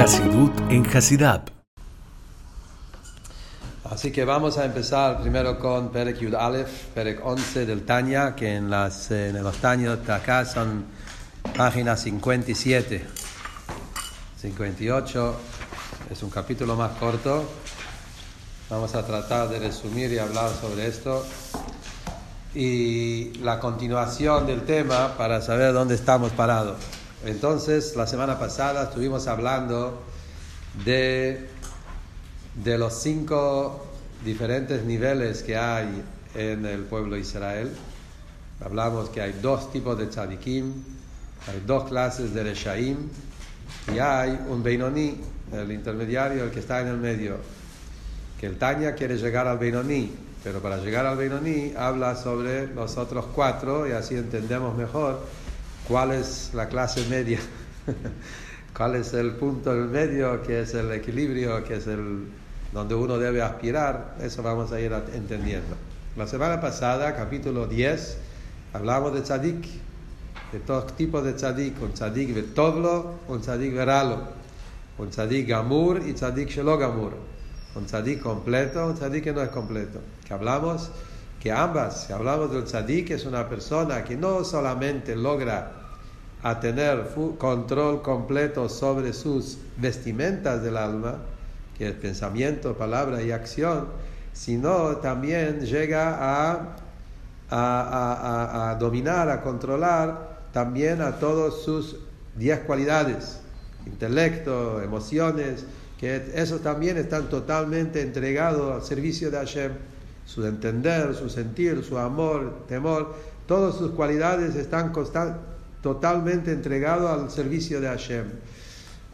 Hasidut en Hasidab. Así que vamos a empezar primero con Perek Yud Aleph, Perek 11 del Tanya, que en, las, en los Taños de acá son páginas 57, 58. Es un capítulo más corto. Vamos a tratar de resumir y hablar sobre esto. Y la continuación del tema para saber dónde estamos parados. Entonces, la semana pasada estuvimos hablando de, de los cinco diferentes niveles que hay en el pueblo de Israel. Hablamos que hay dos tipos de tzadikim, hay dos clases de reshaim y hay un Beinoní, el intermediario, el que está en el medio. Que el Tanya quiere llegar al Beinoní, pero para llegar al Beinoní habla sobre los otros cuatro y así entendemos mejor cuál es la clase media, cuál es el punto del medio, que es el equilibrio, que es el donde uno debe aspirar, eso vamos a ir entendiendo. La semana pasada, capítulo 10, hablamos de tzadik, de todos tipos de tzadik, un tzadik vetoblo, un tzadik veralo, un tzadik gamur y tzadik shelo gamur, un tzadik completo, un tzadik que no es completo. Que hablamos que ambas, si hablamos del tzadik, es una persona que no solamente logra a tener control completo sobre sus vestimentas del alma, que es pensamiento, palabra y acción, sino también llega a, a, a, dominar, a controlar también a todas sus diez cualidades, intelecto, emociones, que eso también están totalmente entregados al servicio de Hashem, su entender, su sentir, su amor, temor, todas sus cualidades están totalmente entregados al servicio de Hashem.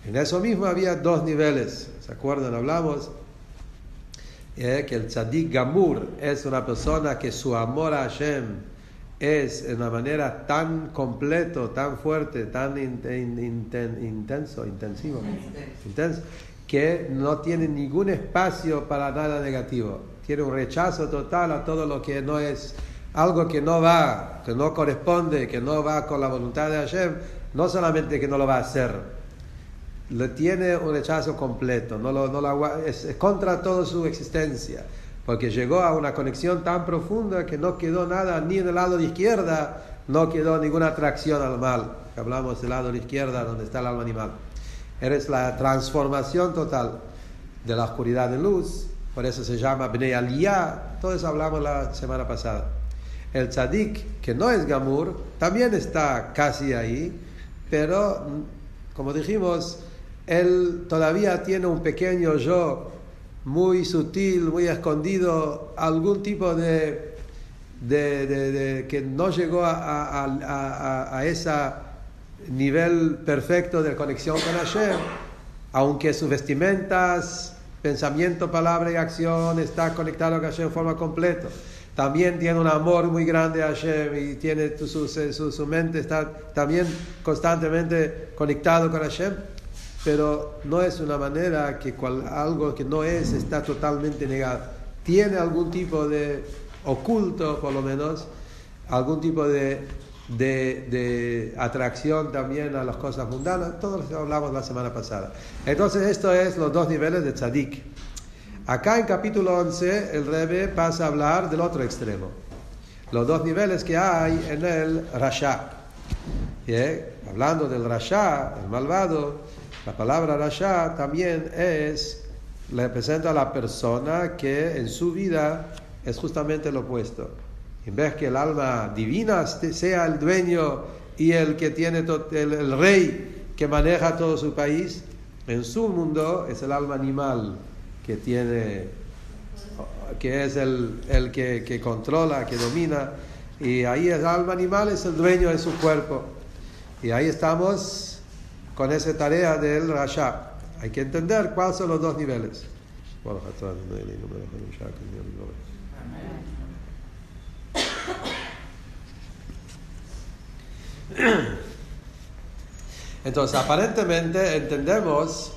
En eso mismo había dos niveles, ¿se acuerdan? Hablamos eh, que el tzadik gamur es una persona que su amor a Hashem es de una manera tan completo, tan fuerte, tan intenso, intensivo, intenso, que no tiene ningún espacio para nada negativo. Tiene un rechazo total a todo lo que no es algo que no va, que no corresponde, que no va con la voluntad de Hashem. No solamente que no lo va a hacer, le tiene un rechazo completo, no lo, no es, contra toda su existencia, porque llegó a una conexión tan profunda que no quedó nada, ni en el lado de izquierda, no quedó ninguna atracción al mal. Hablamos del lado de izquierda, donde está el alma animal. Eres la transformación total de la oscuridad de luz, por eso se llama Bnei Aliyah, todo eso hablamos la semana pasada. El tzadik, que no es Gamur, también está casi ahí, pero, como dijimos, él todavía tiene un pequeño yo muy sutil, muy escondido, algún tipo de, que no llegó a, a, a, ese nivel perfecto de conexión con Hashem, aunque sus vestimentas, pensamiento, palabra y acción está conectado con Hashem en forma completa. También tiene un amor muy grande a Hashem y tiene su, su, su mente está también constantemente conectado con Hashem pero no es una manera que algo que no es está totalmente negado. Tiene algún tipo de oculto, por lo menos, algún tipo de, de, atracción también a las cosas mundanas. Todo lo hablamos la semana pasada. Entonces, esto es los dos niveles de tzadik. Acá en capítulo 11, el Rebbe pasa a hablar del otro extremo. Los dos niveles que hay en el Rasha. Hablando del Rasha, el malvado, la palabra Rasha también es, representa a la persona que en su vida es justamente lo opuesto. En vez que el alma divina sea el dueño y el que tiene el, rey que maneja todo su país, en su mundo es el alma animal que tiene, que es el, el que, que, controla, que domina, y ahí el alma animal es el dueño de su cuerpo. Y ahí estamos con esa tarea del Rasha. Hay que entender cuáles son los dos niveles. Entonces, aparentemente entendemos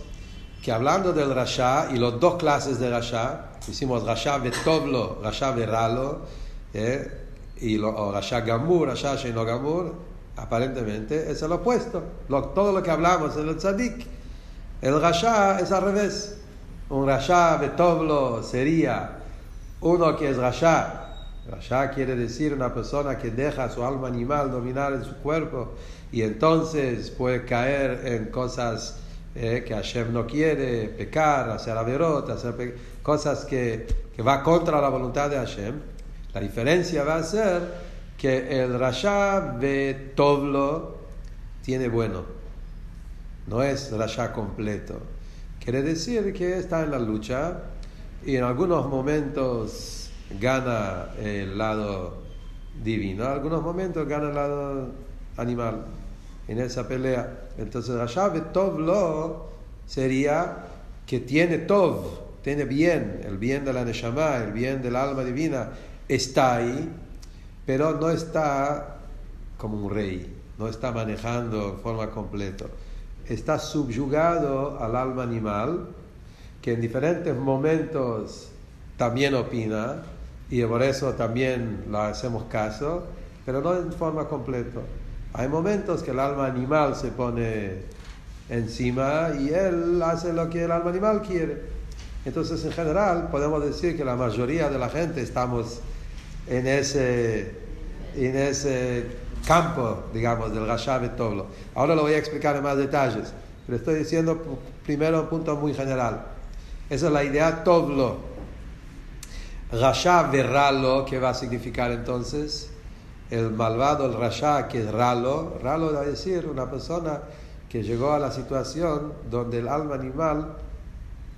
que hablando del Rasha y los dos clases de Rasha, hicimos Rasha Betoblo, Rasha Veralo, eh, y lo, o Rasha Gamur, Rasha Sheno Gamur, aparentemente es el opuesto. todo lo que hablamos en el tzadik El Rasha es al revés. Un Rasha Betoblo sería uno que es Rasha. Rasha quiere decir una persona que deja su alma animal dominar en su cuerpo y entonces puede caer en cosas eh, que Hashem no quiere, pecar, hacer averot, hacer cosas que, que va contra la voluntad de Hashem. La diferencia va a ser que el Rasha Betoblo tiene bueno, no es Rasha completo. Quiere decir que está en la lucha y en algunos momentos gana el lado divino, en algunos momentos gana el lado animal en esa pelea. Entonces, Rasha Tov Lo sería que tiene Tov, tiene bien, el bien de la Neshama, el bien del alma divina, está ahí, pero no está como un rey, no está manejando en forma completa. Está subyugado al alma animal, que en diferentes momentos también opina, y por eso también le hacemos caso, pero no en forma completa. Hay momentos que el alma animal se pone encima y él hace lo que el alma animal quiere. Entonces, en general, podemos decir que la mayoría de la gente estamos en ese, en ese campo, digamos, del Rasha Toblo. Ahora lo voy a explicar en más detalles, pero estoy diciendo primero un punto muy general. Esa es la idea Toblo. Rasha Verralo, ¿qué va a significar entonces? El malvado, el rasha, que es ralo, ralo a decir una persona que llegó a la situación donde el alma animal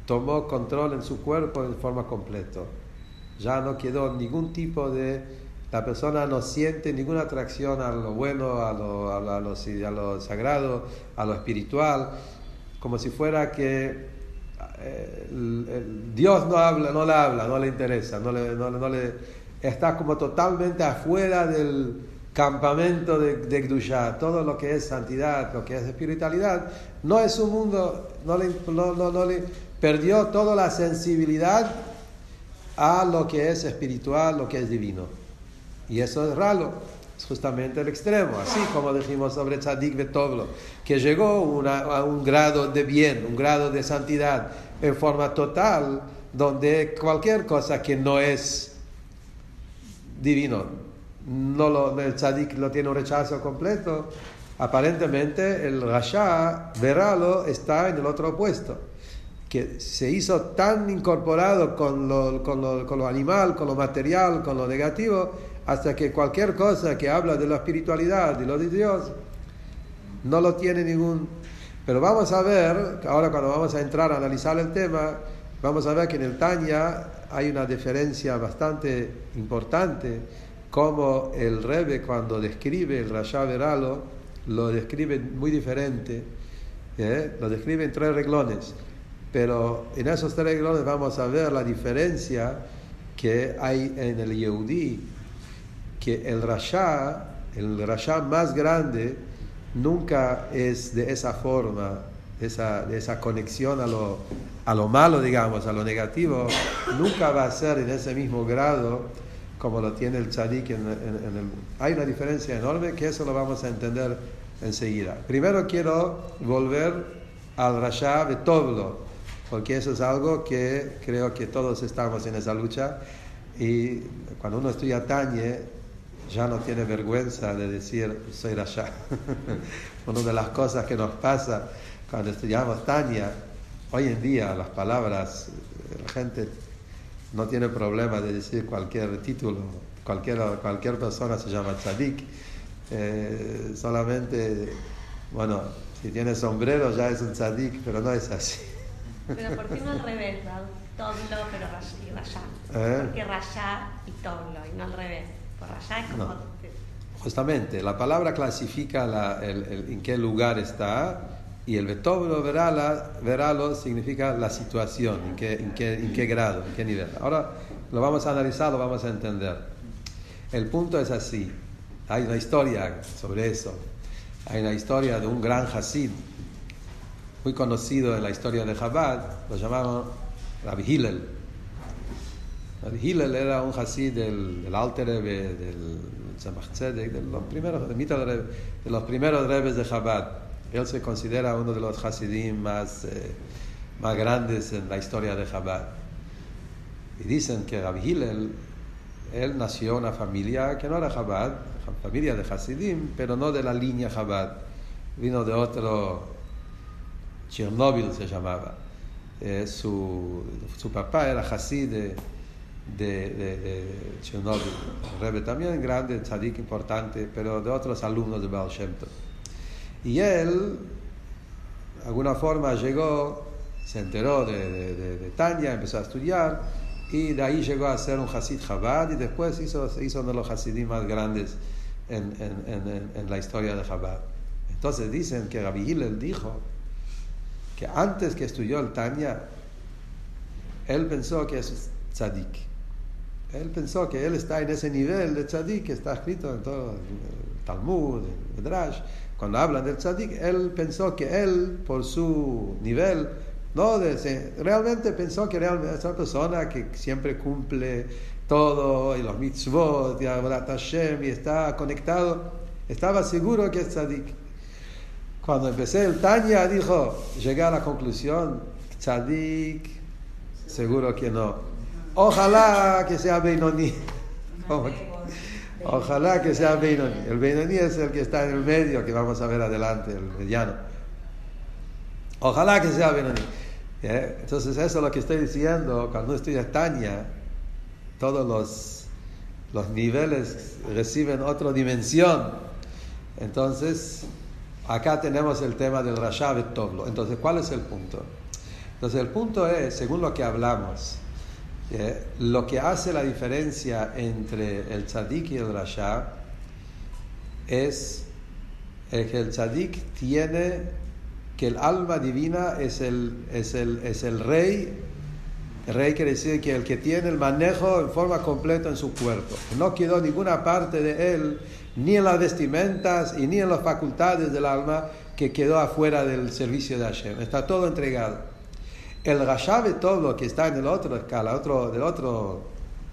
tomó control en su cuerpo en forma completa. Ya no quedó ningún tipo de... La persona no siente ninguna atracción a lo bueno, a lo, a a lo, sagrado, a lo espiritual, como si fuera que eh, Dios no habla, no le habla, no le interesa, no le está como totalmente afuera del campamento de, de Todo lo que es santidad, lo que es espiritualidad, no es un mundo, no le, no, le perdió toda la sensibilidad a lo que es espiritual, lo que es divino. Y eso es raro, es justamente el extremo, así como dijimos sobre Tzadik Betoblo, que llegó a un grado de bien, un grado de santidad en forma total, donde cualquier cosa que no es divino, no lo, el tzadik lo tiene un rechazo completo, aparentemente el rasha, veralo, está en el otro opuesto, que se hizo tan incorporado con lo, con, lo, con lo animal, con lo material, con lo negativo, hasta que cualquier cosa que habla de la espiritualidad y lo de Dios, no lo tiene ningún... Pero vamos a ver, ahora cuando vamos a entrar a analizar el tema, vamos a ver que en el Tanya hay una diferencia bastante importante, como el Rebbe cuando describe el Rasha Veralo, lo describe muy diferente, ¿eh? lo describe en tres reglones, pero en esos tres reglones vamos a ver la diferencia que hay en el Yehudi, que el Rasha, el Rasha más grande, nunca es de esa forma, esa, esa conexión a lo, a lo malo, digamos, a lo negativo, nunca va a ser en ese mismo grado como lo tiene el tzadik en, el... Hay una diferencia enorme que eso lo vamos a entender enseguida. Primero quiero volver al Rasha de Toblo, porque eso es algo que creo que todos estamos en esa lucha y cuando uno estudia Tañe ya no tiene vergüenza de decir soy Rasha. Una de las cosas que nos pasa cuando estudiamos Tanya, hoy en día las palabras, la gente no tiene problema de decir cualquier título, cualquier, cualquier persona se llama tzadik, eh, solamente, bueno, si tiene sombrero ya es un tzadik, pero no es así. Pero ¿por qué no al revés? Toblo, pero y Rasha. ¿Eh? ¿Por qué Rasha y Toblo y no al revés? Por Rasha es como... Justamente, la palabra clasifica la, el, el, en qué lugar está y el Betoblo veralo significa la situación, en qué, en, qué, en qué grado, en qué nivel. Ahora lo vamos a analizar, lo vamos a entender. El punto es así. Hay una historia sobre eso. Hay una historia de un gran Hasid, muy conocido en la historia de Chabad, lo llamaban Rabbi Hillel. Rabbi Hillel era un Hasid del, del Alter del Tzemach de los primeros, de los primeros rebes de Chabad Él se considera uno de los Hasidim más, eh, más grandes en la historia de Chabad. Y dicen que Rabbi Hillel, él nació en una familia que no era Chabad, familia de Hasidim, pero no de la línea Chabad. Vino de otro, Chernobyl se llamaba. Eh, su, su, papá era Hasid de, de, de, Chernobyl. Rebe también grande, tzadik importante, pero de otros alumnos de Baal Y él, de alguna forma, llegó, se enteró de, de, Tanya, empezó a estudiar, y de ahí llegó a ser un Hasid Chabad, y después hizo, se hizo uno de los Hasidim más grandes en, la historia de Chabad. Entonces dicen que Rabbi Hillel dijo que antes que estudió el Tanya, él pensó que es tzadik. Él pensó que él está en ese nivel de tzadik que está escrito en todo el Talmud, el. Cuando hablan del tzadik, él pensó que él, por su nivel, no, de, realmente pensó que realmente es una persona que siempre cumple todo, y los mitzvot, y Hashem, y está conectado, estaba seguro que es tzadik. Cuando empecé el Tanya, dijo, llegué a la conclusión, tzadik, seguro que no. Ojalá que sea Beinoni. Ojalá que sea Beinoni. El Beinoni es el que está en el medio, que vamos a ver adelante, el mediano. Ojalá que sea Beinoni. ¿Eh? Entonces eso es lo que estoy diciendo cuando estudias Tanya todos los, los niveles reciben otra dimensión. Entonces, acá tenemos el tema del Rashav Toblo. Entonces, ¿cuál es el punto? Entonces, el punto es, según lo que hablamos, eh, lo que hace la diferencia entre el tzadik y el rasha es que el tzadik tiene que el alma divina es el, es el, es el rey el rey quiere decir que el que tiene el manejo en forma completa en su cuerpo. No quedó ninguna parte de él, ni en las vestimentas y ni en las facultades del alma, que quedó afuera del servicio de Hashem. Está todo entregado. El Rashabe todo lo que está en el otro escala, otro, del otro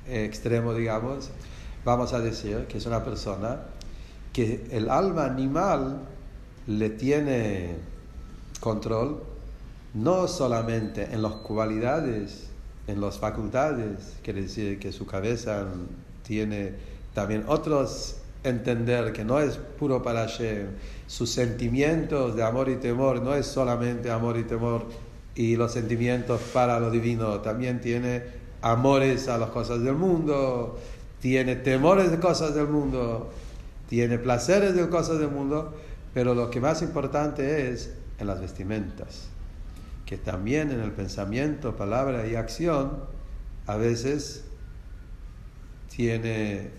eh, extremo, digamos, vamos a decir que es una persona que el alma animal le tiene control no solamente en las cualidades en las facultades, quiere decir que su cabeza tiene también otros entender que no es puro para Hashem, sus sentimientos de amor y temor no es solamente amor y temor y los sentimientos para lo divino, también tiene amores a las cosas del mundo, tiene temores de cosas del mundo, tiene placeres de cosas del mundo, pero lo que más importante es en las vestimentas que también en el pensamiento, palabra y acción a veces tiene,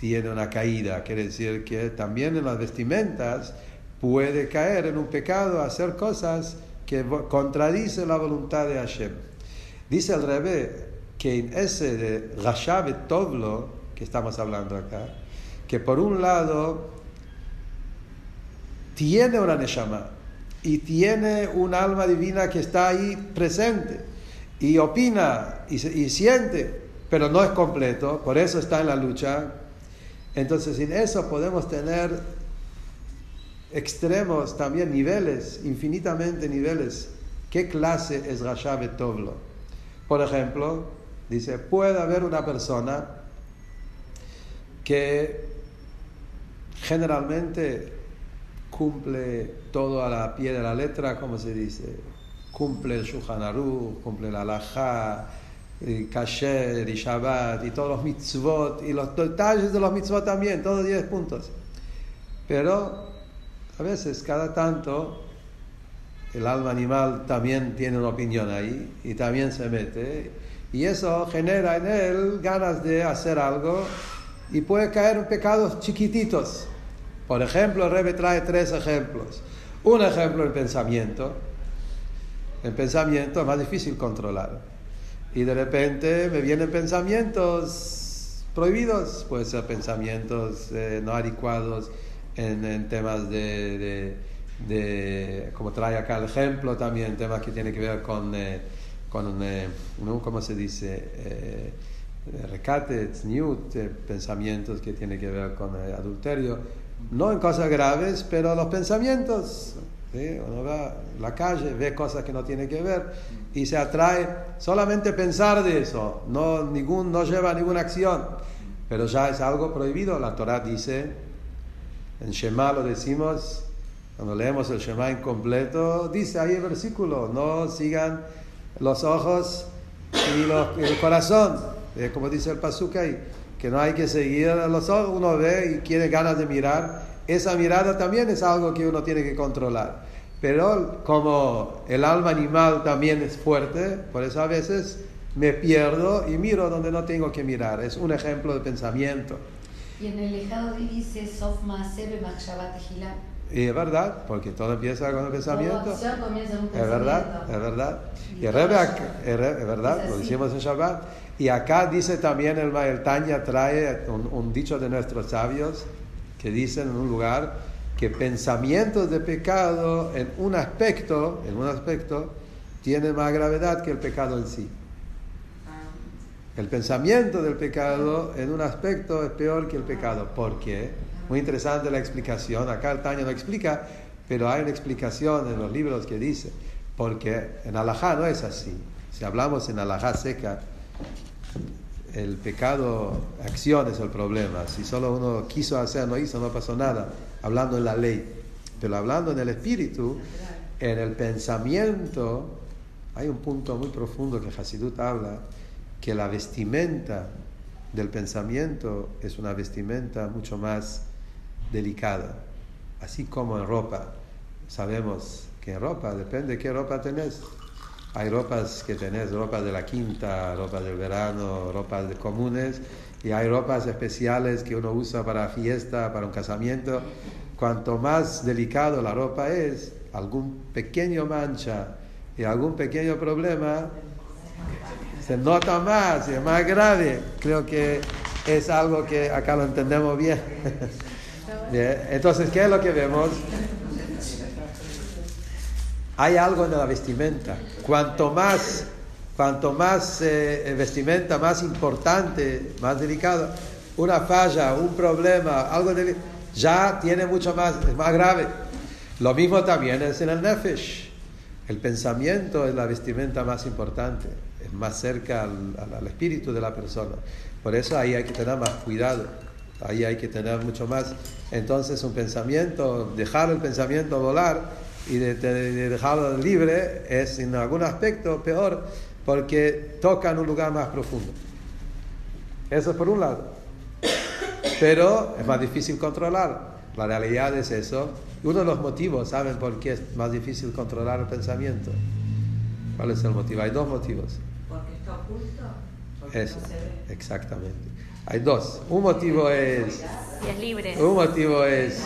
tiene una caída. Quiere decir que también en las vestimentas puede caer en un pecado, hacer cosas que contradicen la voluntad de Hashem. Dice el Rebbe que en ese de Rashav Tovlo que estamos hablando acá, que por un lado tiene una Neshama, y tiene un alma divina que está ahí presente y opina y, siente, pero no es completo, por eso está en la lucha. Entonces, sin eso podemos tener extremos, también niveles, infinitamente niveles. ¿Qué clase es Rashav Tovlo? Por ejemplo, dice, puede haber una persona que generalmente cumple todo a la pie de la letra, como se dice, cumple el Shulchan cumple la Alajá, y Kasher y Shabbat y todos los mitzvot y los detalles de los mitzvot también, todos 10 puntos. Pero a veces, cada tanto, el alma animal también tiene una opinión ahí y también se mete y eso genera en él ganas de hacer algo y puede caer en pecados chiquititos por ejemplo, el Rebbe trae tres ejemplos. Un ejemplo, el pensamiento. El pensamiento es más difícil controlar. Y de repente me vienen pensamientos prohibidos, pueden ser pensamientos eh, no adecuados en, temas de, como trae acá el ejemplo, también temas que tienen que ver con, eh, con eh, ¿cómo se dice? Eh, recate, pensamientos que tienen que ver con adulterio no en cosas graves, pero los pensamientos. Uno va a la calle, ve cosas que no tiene que ver y se atrae solamente pensar de eso, no, ningún, no lleva ninguna acción, pero ya es algo prohibido. La Torah dice, en Shema lo decimos, cuando leemos el Shema incompleto, dice ahí el versículo, no sigan los ojos y, el corazón, como dice el Pasuk ahí, que no hay que seguir los ojos, uno ve y tiene ganas de mirar esa mirada también es algo que uno tiene que controlar. Pero como el alma animal también es fuerte, por eso a veces me pierdo y miro donde no tengo que mirar. Es un ejemplo de pensamiento. Y en el lejado dice y es verdad, porque todo empieza con el pensamiento. Es verdad, es verdad. Y, es verdad, lo decimos en Shabbat. Y acá dice también el, el Tanya trae un dicho de nuestros sabios que dicen en un lugar que pensamientos de pecado en un aspecto, en un aspecto, tiene más gravedad que el pecado en sí. El pensamiento del pecado en un aspecto es peor que el pecado. ¿Por qué? Muy interesante la explicación. Acá el Taño no explica, pero hay una explicación en los libros que dice. Porque en Alajá no es así. Si hablamos en Alajá seca, el pecado, acción es el problema. Si solo uno quiso hacer, no hizo, no pasó nada. Hablando en la ley. Pero hablando en el espíritu, en el pensamiento, hay un punto muy profundo que Hasidut habla, que la vestimenta del pensamiento es una vestimenta mucho más delicada. Así como en ropa. Sabemos que en ropa, depende de qué ropa tenés. Hay ropas que tenés, ropa de la quinta, ropa del verano, ropas de comunes, y hay ropas especiales que uno usa para fiesta, para un casamiento. Cuanto más delicado la ropa es, algún pequeño mancha y algún pequeño problema se nota más es más grave. Creo que es algo que acá lo entendemos bien. bien. Entonces, ¿qué es lo que vemos? hay algo en la vestimenta. Cuanto más, cuanto más eh, vestimenta, más importante, más delicado, una falla, un problema, algo de, ya tiene mucho más, es más grave. Lo mismo también es en el nefesh. El pensamiento es la vestimenta más importante, más cerca al, al espíritu de la persona. Por eso ahí hay que tener más cuidado, ahí hay que tener mucho más. Entonces un pensamiento, dejar el pensamiento volar, y de, dejarlo libre es en algún aspecto peor porque toca en un lugar más profundo. Eso es por un lado. Pero es más difícil controlar. La realidad es eso. Uno de los motivos, ¿saben por qué es más difícil controlar el pensamiento? ¿Cuál es el motivo? Hay dos motivos. Eso, exactamente. Hay dos. Un motivo es... Y es libre. Un motivo es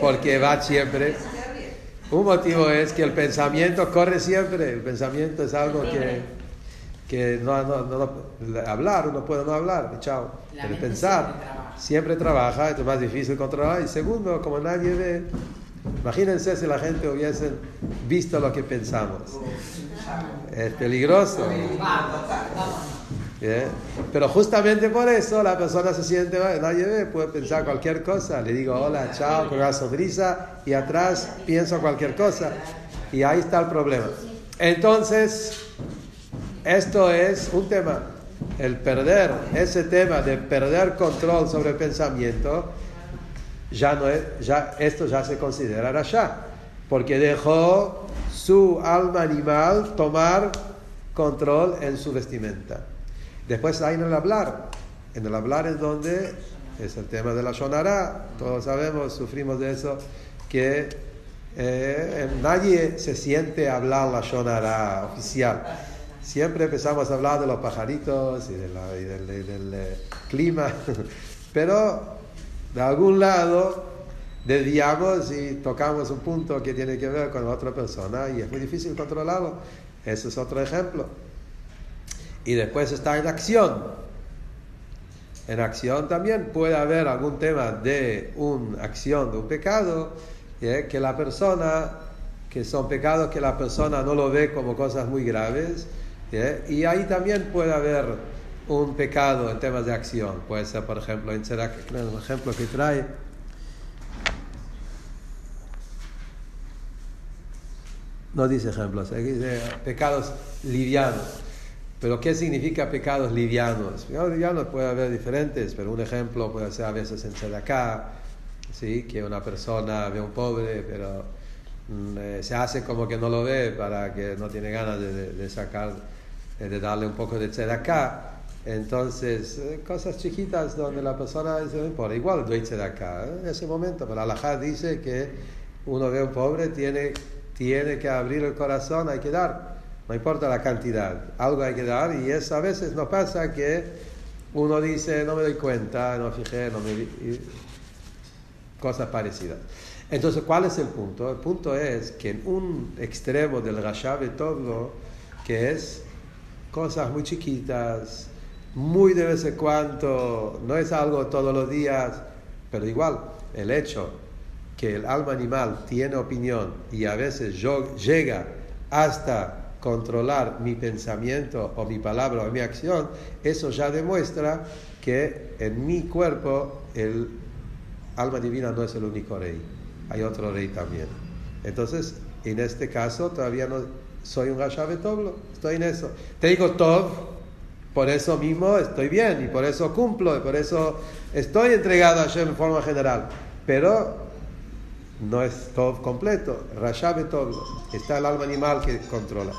porque va siempre un motivo es que el pensamiento corre siempre, el pensamiento es algo que, que no, no, no, hablar, uno puede no hablar, chao, pero pensar siempre trabaja, es más difícil controlar. Y segundo, como nadie ve, imagínense si la gente hubiese visto lo que pensamos. Es peligroso. Pero justamente por eso la persona se siente, nadie ve, puede pensar cualquier cosa. Le digo hola, chao, con una sonrisa y atrás pienso cualquier cosa. Y ahí está el problema. Entonces, esto es un tema. El perder, ese tema de perder control sobre el pensamiento, ya no es, ya, esto ya se considera rasha, porque dejó su alma animal tomar control en su vestimenta. Después hay en el hablar. En el hablar es donde es el tema de la shonara. Todos sabemos, sufrimos de eso, que eh, nadie se siente hablar la shonara oficial. Siempre empezamos a hablar de los pajaritos y, del, eh, clima, pero de algún lado desviamos y tocamos un punto que tiene que ver con otra persona y es muy difícil controlarlo. Ese es otro ejemplo y después está en acción. En acción también puede haber algún tema de una acción, de un pecado, que la persona, que son pecados que la persona no lo ve como cosas muy graves, y ahí también puede haber un pecado en temas de acción. Puede ser, por ejemplo, un ejemplo que trae, no dice ejemplos, dice pecados livianos. Pero ¿qué significa pecados livianos? Pecados livianos puede haber diferentes, pero un ejemplo puede ser a veces en acá, ¿sí? que una persona ve a un pobre, pero mm, eh, se hace como que no lo ve para que no tiene ganas de, sacar, eh, de darle un poco de acá. Entonces, eh, cosas chiquitas donde la persona dice, por igual doy acá en ese momento, pero Alajá dice que uno ve a un pobre, tiene, tiene que abrir el corazón, hay que dar. No importa la cantidad, algo hay que dar y es a veces no pasa que uno dice no me doy cuenta, no fijé, no me cosas parecidas. Entonces, ¿cuál es el punto? El punto es que en un extremo del Rashabe todo, que es cosas muy chiquitas, muy de vez en cuando, no es algo todos los días, pero igual el hecho que el alma animal tiene opinión y a veces llega hasta controlar mi pensamiento o mi palabra o mi acción, eso ya demuestra que en mi cuerpo el alma divina no es el único rey, hay otro rey también. Entonces, en este caso todavía no soy un Rashabe Toblo, estoy en eso. Te digo Tov, por eso mismo estoy bien y por eso cumplo y por eso estoy entregado a Hashem en forma general. Pero no es todo completo. Rashabe Toblo, está el alma animal que controla.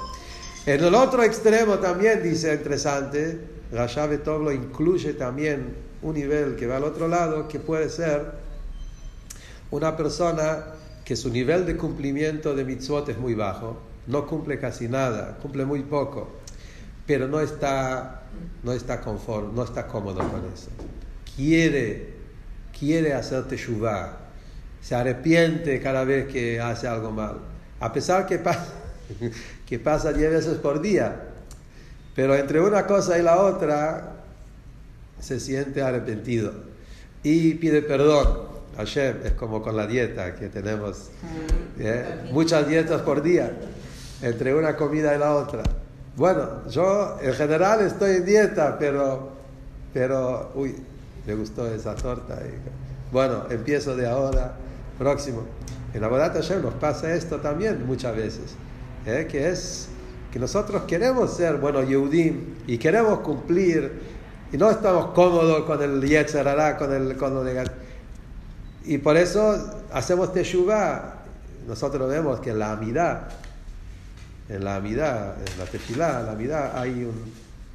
En el otro extremo también dice interesante, Rashabe Toblo incluye también un nivel que va al otro lado, que puede ser una persona que su nivel de cumplimiento de mitzvot es muy bajo, no cumple casi nada, cumple muy poco, pero no está, no está conforme, no está cómodo con eso. Quiere, quiere hacer teshuvah, se arrepiente cada vez que hace algo mal, a pesar que pasa que pasa 10 veces por día. Pero entre una cosa y la otra se siente arrepentido y pide perdón. Hashem es como con la dieta que tenemos, ¿eh? muchas dietas por día, entre una comida y la otra. Bueno, yo en general estoy en dieta, pero, pero, uy, me gustó esa torta. bueno, empiezo de ahora, próximo. En la verdad Hashem nos pasa esto también muchas veces. ¿eh? que es que nosotros queremos ser buenos Yehudim y queremos cumplir y no estamos cómodos con el Yetzer con el, con el y por eso hacemos Teshuvah. Nosotros vemos que en la amidad, en la amidad, en la tefilá, en la amidad hay un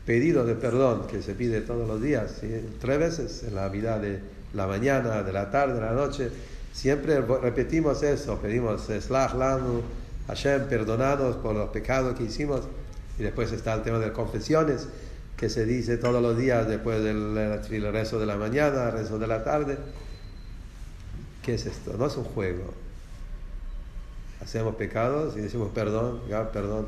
pedido de perdón que se pide todos los días, tres veces, en la amidad de la mañana, de la tarde, de la noche. Siempre repetimos eso, pedimos Slach Lanu, Hashem, perdonados por los pecados que hicimos. Y después está el tema de confesiones, que se dice todos los días después del rezo de la mañana, rezo de la tarde. ¿Qué es esto? No es un juego. Hacemos pecados y decimos perdón, perdón.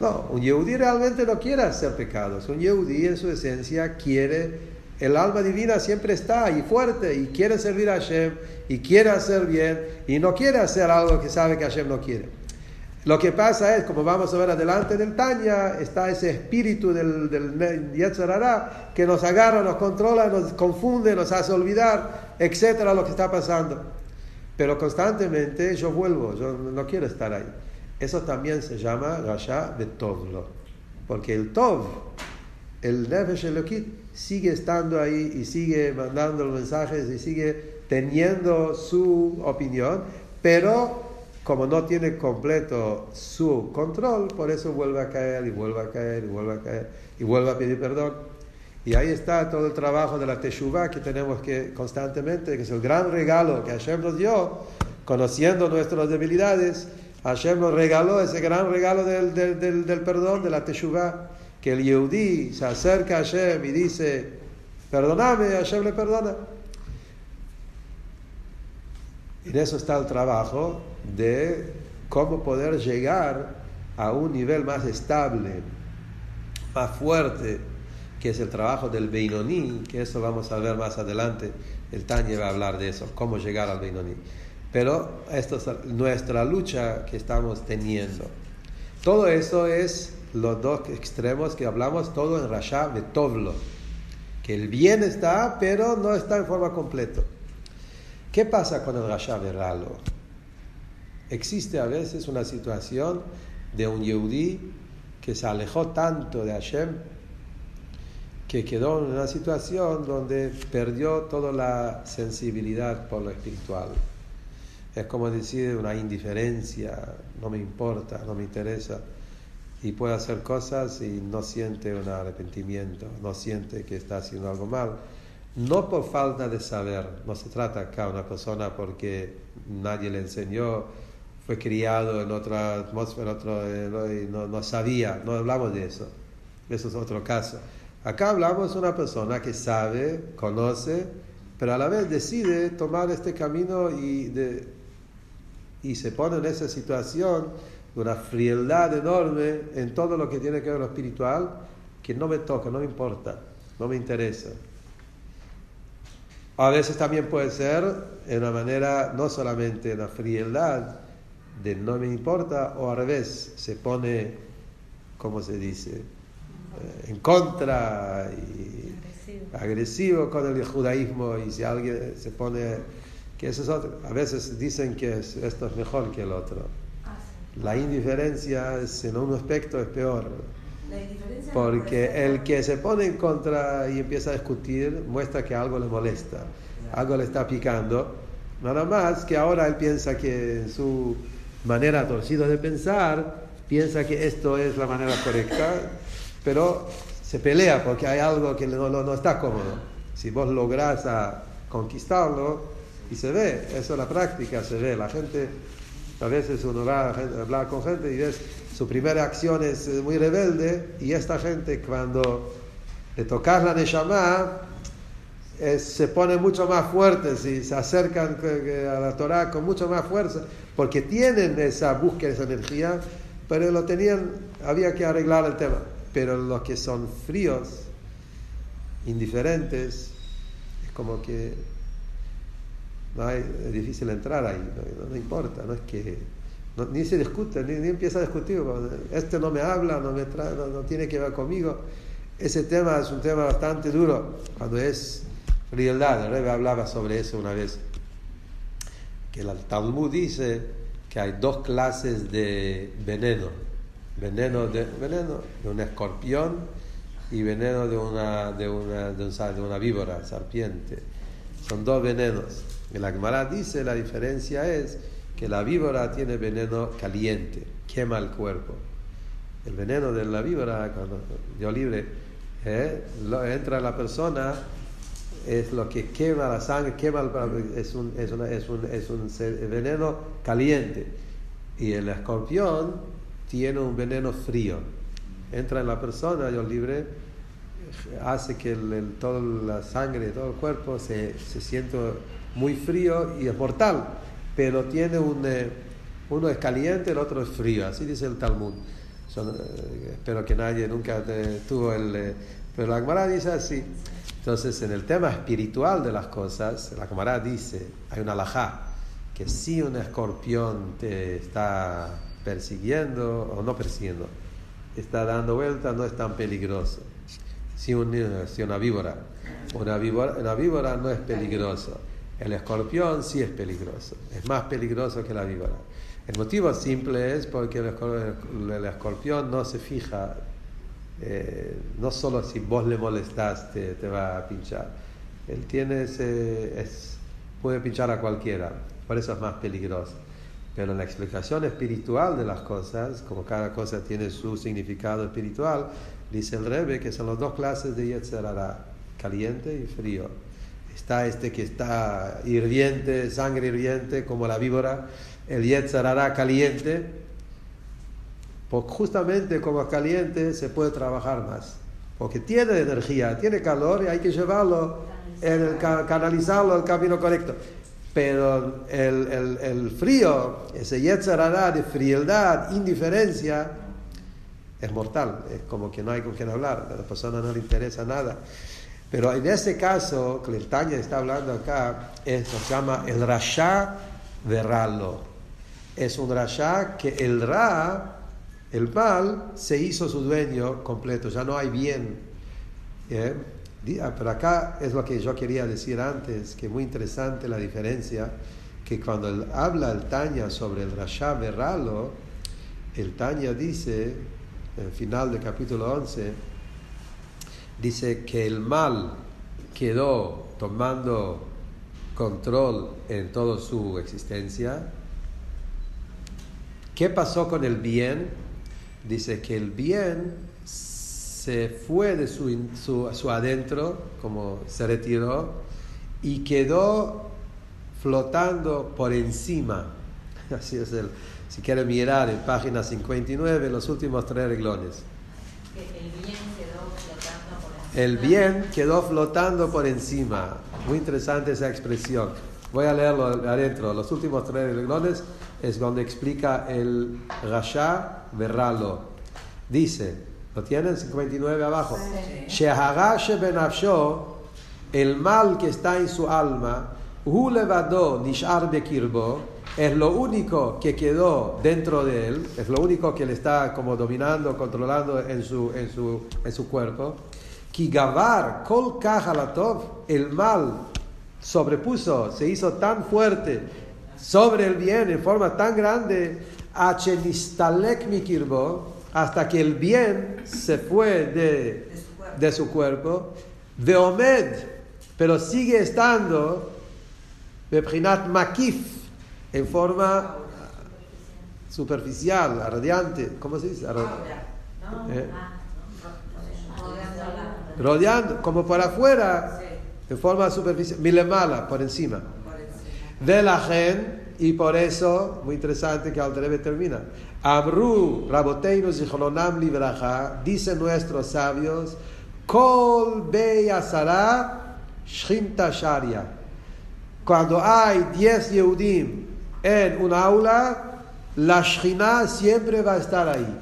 No, un Yehudi realmente no quiere hacer pecados. Un Yehudi en su esencia quiere el alma divina siempre está ahí fuerte y quiere servir a Hashem y quiere hacer bien y no quiere hacer algo que sabe que Hashem no quiere. Lo que pasa es, como vamos a ver adelante del Tanya, está ese espíritu del, del Yetzirah que nos agarra, nos controla, nos confunde, nos hace olvidar, etcétera, lo que está pasando. Pero constantemente yo vuelvo, yo no quiero estar ahí. Eso también se llama Rasha de Tovlo. Porque el Tov, el Nefesh sigue estando ahí y sigue mandando los mensajes y sigue teniendo su opinión, pero como no tiene completo su control, por eso vuelve a caer y vuelve a caer y vuelve a caer y vuelve a pedir perdón. Y ahí está todo el trabajo de la Teshuvah que tenemos que constantemente, que es el gran regalo que Hashem nos dio, conociendo nuestras debilidades. Hashem nos regaló ese gran regalo del, del, del, perdón, de la Teshuvah, que el Yehudi se acerca a Hashem y dice, perdóname, Hashem le perdona. En eso está el trabajo de cómo poder llegar a un nivel más estable, más fuerte, que es el trabajo del Beinoní, que eso vamos a ver más adelante. El Tanya va a hablar de eso, cómo llegar al Beinoní. Pero esto es nuestra lucha que estamos teniendo. Todo eso es los dos extremos que hablamos, todo en Rasha Betovlo. Que el bien está, pero no está en forma completa. ¿Qué pasa con el Rasha Ralo? Existe a veces una situación de un Yehudi que se alejó tanto de Hashem que quedó en una situación donde perdió toda la sensibilidad por lo espiritual. Es como decir una indiferencia, no me importa, no me interesa, y puede hacer cosas y no siente un arrepentimiento, no siente que está haciendo algo mal. No por falta de saber, no se trata acá de una persona porque nadie le enseñó, fue criado en otra atmósfera, otro, eh, y no, sabía, no hablamos de eso, eso es otro caso Acá hablamos de una persona que sabe, conoce, pero a la vez decide tomar este camino y, y se pone en esa situación de una frialdad enorme en todo lo que tiene que ver con lo espiritual, que no me toca, no me importa, no me interesa. A veces también puede ser en una manera, no solamente una frialdad de no me importa, o al revés, se pone, ¿cómo se dice? en contra y agresivo. con el judaísmo y si alguien se pone que eso es otro. A veces dicen que esto es mejor que el otro. La indiferencia en un aspecto es peor. Porque el que se pone en contra y empieza a discutir muestra que algo le molesta, algo le está picando. Nada más que ahora él piensa que en su manera torcida de pensar, piensa que esto es la manera correcta pero se pelea porque hay algo que no, no, está cómodo. Si vos lográs a conquistarlo, y se ve, eso es la práctica, se ve. La gente, a veces uno va a hablar con gente y ves, su primera acción es muy rebelde, y esta gente cuando le tocas la Neshama, se pone mucho más fuertes y se acercan a la Torah con mucho más fuerza, porque tienen esa búsqueda, esa energía, pero lo tenían, había que arreglar el tema. Pero los que son fríos, indiferentes, es como que no es difícil entrar ahí, no, importa, no es que ni se discute, ni, empieza a discutir, este no me habla, no, me no, tiene que ver conmigo. Ese tema es un tema bastante duro cuando es rey hablaba sobre eso una vez, que el Talmud dice que hay dos clases de veneno veneno de, veneno de un escorpión y veneno de una, de una, de, una víbora, serpiente. Son dos venenos. En la dice la diferencia es que la víbora tiene veneno caliente, quema el cuerpo. El veneno de la víbora, cuando yo libre, eh, entra en la persona, es lo que quema la sangre, quema es, un, es, una, es, un, es un veneno caliente. Y el escorpión tiene un veneno frío. Entra en la persona, Dios libre, hace que el, toda la sangre, todo el cuerpo se, se sienta muy frío y es mortal, pero tiene un, eh, uno es caliente, el otro es frío, así dice el Talmud. Eh, espero que nadie nunca tuvo el... Eh, pero la Gemara dice así. Entonces, en el tema espiritual de las cosas, la Gemara dice, hay una alajá, que si un escorpión te está persiguiendo o no persiguiendo, está dando vuelta, no es tan peligroso. Si, si una víbora, una víbora, una víbora no es peligroso. El escorpión sí es peligroso, es más peligroso que la víbora. El motivo simple es porque el, escorpión no se fija, eh, no solo si vos le molestas te, va a pinchar. Él tiene ese, es, puede pinchar a cualquiera, por eso es más peligroso. Pero en la explicación espiritual de las cosas, como cada cosa tiene su significado espiritual, dice el Rebbe que son las dos clases de Yetzerara, caliente y frío. Está este que está hirviente, sangre hirviente, como la víbora, el Yetzerara caliente, porque justamente como caliente se puede trabajar más, porque tiene energía, tiene calor y hay que llevarlo, en canalizarlo al camino correcto. Pero el, el, el frío, ese yetzarara de frialdad, indiferencia, es mortal. Es como que no hay con quien hablar. A la persona no le interesa nada. Pero en este caso, que el Tanya está hablando acá, se llama el Rasha Verralo. Es un Rasha que el Ra, el mal, se hizo su dueño completo. Ya no hay bien. ¿eh? Ah, pero acá es lo que yo quería decir antes, que muy interesante la diferencia, que cuando habla el Tanya sobre el Rasha Berralo, el Tanya dice, en el final del capítulo 11, dice que el mal quedó tomando control en toda su existencia. ¿Qué pasó con el bien? Dice que el bien se fue de su, su, su adentro, como se retiró, y quedó flotando por encima. Así es el, si quieren mirar en página 59, los últimos tres reglones. Bien quedó flotando por encima. Muy interesante esa expresión. Voy a leerlo adentro. Los últimos tres reglones es donde explica el Rasha Berralo. Dice, ¿lo tienen? 59 abajo. El mal que está en su alma es lo único que quedó dentro de él, es lo único que le está como dominando, controlando en su, en su, en su cuerpo. Kigavar, kol el mal sobrepuso, se hizo tan fuerte sobre el bien en forma tan grande, hasta que el bien se fue de, de su cuerpo, de Omed, pero sigue estando Bebrinat Makif, en forma superficial, radiante, ¿cómo se dice? ¿Eh? Rodeando, como por afuera, en forma superficial, mala por encima. De la gen, y por eso, muy interesante que Altarebe termina. Abru Raboteinu Zichronam Libraja, dicen nuestros sabios, Kol Beyasara Shrinta Sharia cuando hay 10 Yehudim en un aula, la Shina siempre va a estar ahí.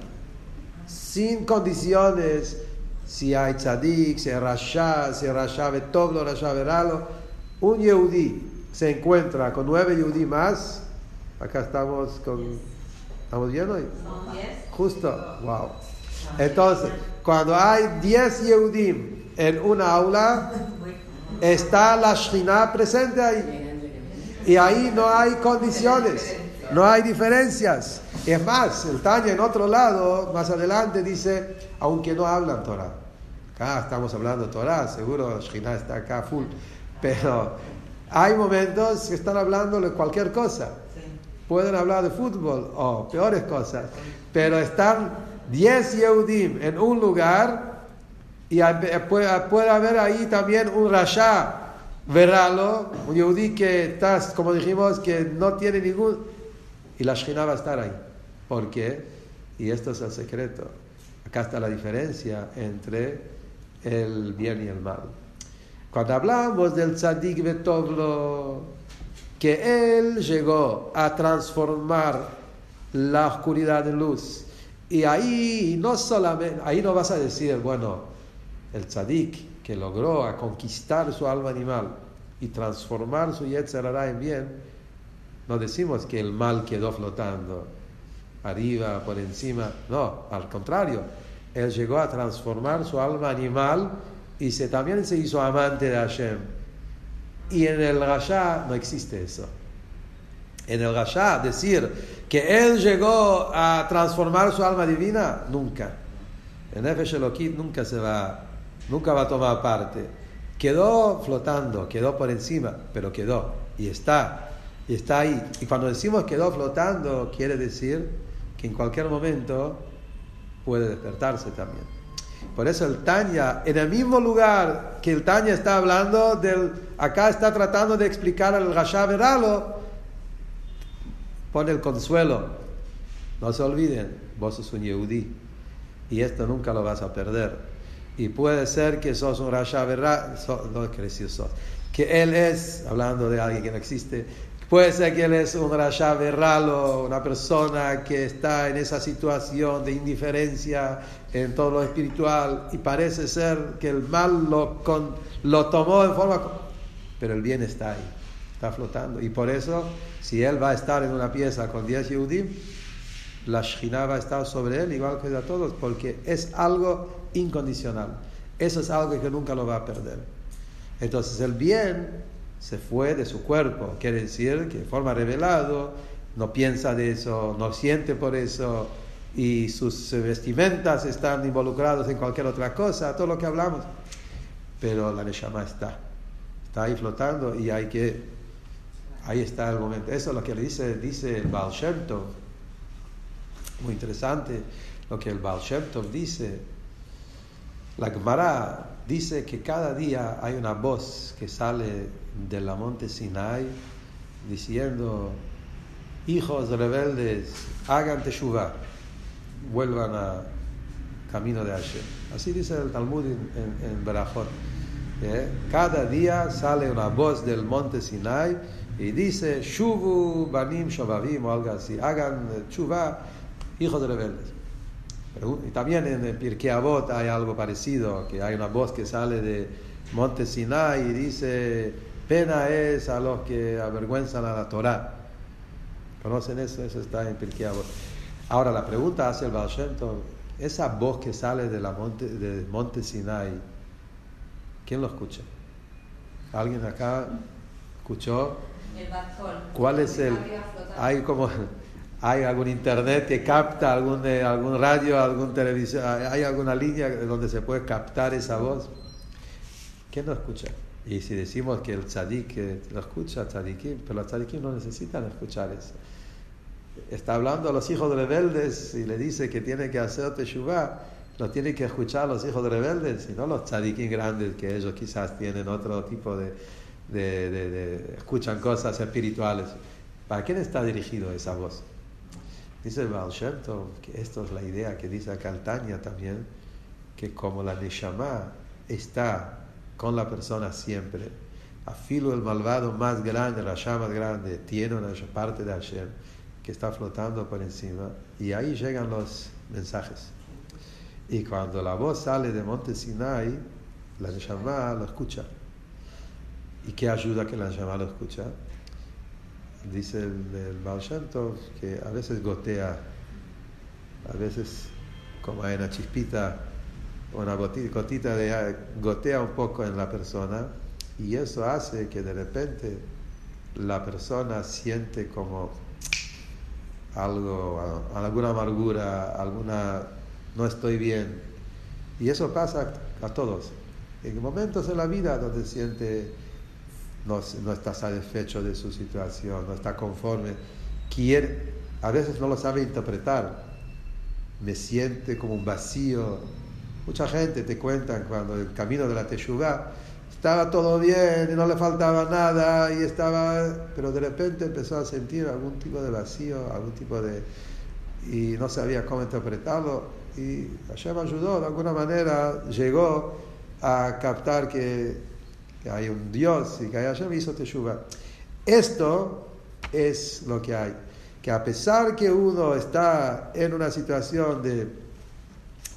Sin condiciones, si hay tzadik, si hay rasha, si hay rasha betoblo, rasha veralo. Un Yehudi se encuentra con nueve Yehudi más. Acá estamos con. ¿Estamos viendo ahí? Justo, wow. Entonces, cuando hay 10 Yehudim en una aula, está la Shina presente ahí. Y ahí no hay condiciones, no hay diferencias. Es más, el Tanya en otro lado, más adelante, dice, aunque no hablan Torah. Acá estamos hablando Torah, seguro Shina está acá full. Pero hay momentos que están hablando de cualquier cosa. Pueden hablar de fútbol o peores cosas. Pero están 10 Yehudim en un lugar y puede, haber ahí también un Rasha, veralo, un Yehudi que está, como dijimos, que no tiene ningún... Y la Shina va a estar ahí. ¿Por qué? Y esto es el secreto. Acá está la diferencia entre el bien y el mal. Cuando hablamos del tzadik betovlo, que él llegó a transformar la oscuridad en luz. Y ahí no solamente, ahí no vas a decir, bueno, el tzadik que logró a conquistar su alma animal y transformar su yetzerara en bien, no decimos que el mal quedó flotando arriba, por encima, no, al contrario, él llegó a transformar su alma animal y se, también se hizo amante de Hashem. Y en el Rasha no existe eso. En el Rasha decir que él llegó a transformar su alma divina, nunca. En Nefesh nunca se va nunca va a tomar parte. Quedó flotando, quedó por encima, pero quedó y está, y está ahí. Y cuando decimos quedó flotando, quiere decir que en cualquier momento puede despertarse también. Por eso el Tanya, en el mismo lugar que el Tanya está hablando, del, acá está tratando de explicar al Rasha Veralo, pone el consuelo. No se olviden, vos sos un Yehudi y esto nunca lo vas a perder. Y puede ser que sos un Rasha Verra, no quiere decir sos, que él es, hablando de alguien que no existe, puede ser que él es un Rasha Verralo, una persona que está en esa situación de indiferencia en todo lo espiritual y parece ser que el mal lo, tomó en forma... Pero el bien está ahí, está flotando. Y por eso, si él va a estar en una pieza con 10 Yehudim, la Shina va a estar sobre él igual que a todos, porque es algo incondicional. Eso es algo que nunca lo va a perder. Entonces el bien se fue de su cuerpo. Quiere decir que de forma revelado no piensa de eso, no siente por eso y sus vestimentas están involucrados en cualquier otra cosa, todo lo que hablamos. Pero la Neshama está, está ahí flotando y hay que, ahí está el momento. Eso es lo que le dice, dice el Baal Shem. Muy interesante lo que el Baal Shem dice. La Gemara dice que cada día hay una voz que sale de la monte Sinai diciendo, hijos rebeldes, hagan teshuvah vuelvan a camino de Hashem. Así dice el Talmud en, en, Berajot. ¿Eh? Cada día sale una voz del monte Sinai y dice, Shuvu banim shovavim o algo así, hagan chuva, hijos de rebeldes. Y también en Pirkei Avot hay algo parecido, que hay una voz que sale de monte Sinai y dice, pena es a los que avergüenzan a la Torah. ¿Conocen eso? Eso está en Pirkei Avot. Ahora la pregunta hace el Baal esa voz que sale de la monte, del monte Sinai, ¿quién lo escucha? ¿Alguien acá escuchó? El ¿Cuál es el? Hay como hay algún internet que capta algún eh, algún radio, algún televisión, hay alguna línea donde se puede captar esa voz. ¿Quién lo escucha? Y si decimos que el tzadik eh, lo escucha, tzadikim, pero los tzadikim no necesitan escuchar eso está hablando a los hijos rebeldes y le dice que tiene que hacer teshuvah, lo tienen que escuchar los hijos rebeldes y no los tzadikim grandes que ellos quizás tienen otro tipo de, de, escuchan cosas espirituales. ¿Para quién está dirigido esa voz? Dice el Baal Shem que esto es la idea que dice acá también, que como la Neshama está con la persona siempre, afilo el malvado más grande, la llama más grande, tiene una parte de Hashem que está flotando por encima y ahí llegan los mensajes. Y cuando la voz sale de Monte Sinai, la Neshama lo escucha. ¿Y qué ayuda que la Neshama lo escucha? Dice el, el que a veces gotea, a veces como hay una chispita, una gotita de gotea un poco en la persona y eso hace que de repente la persona siente como algo, alguna amargura, alguna no estoy bien. Y eso pasa a todos. En momentos en la vida donde siente no, está satisfecho de su situación, no está conforme, quiere, a veces no lo sabe interpretar, me siente como un vacío. Mucha gente te cuenta cuando el camino de la Teshuvah estaba todo bien y no le faltaba nada y estaba pero de repente empezó a sentir algún tipo de vacío algún tipo de y no sabía cómo interpretarlo. Y Hashem ayudó de alguna manera llegó a captar que, que hay un Dios y que Hashem hizo Teshuvah esto es lo que hay que a pesar que uno está en una situación de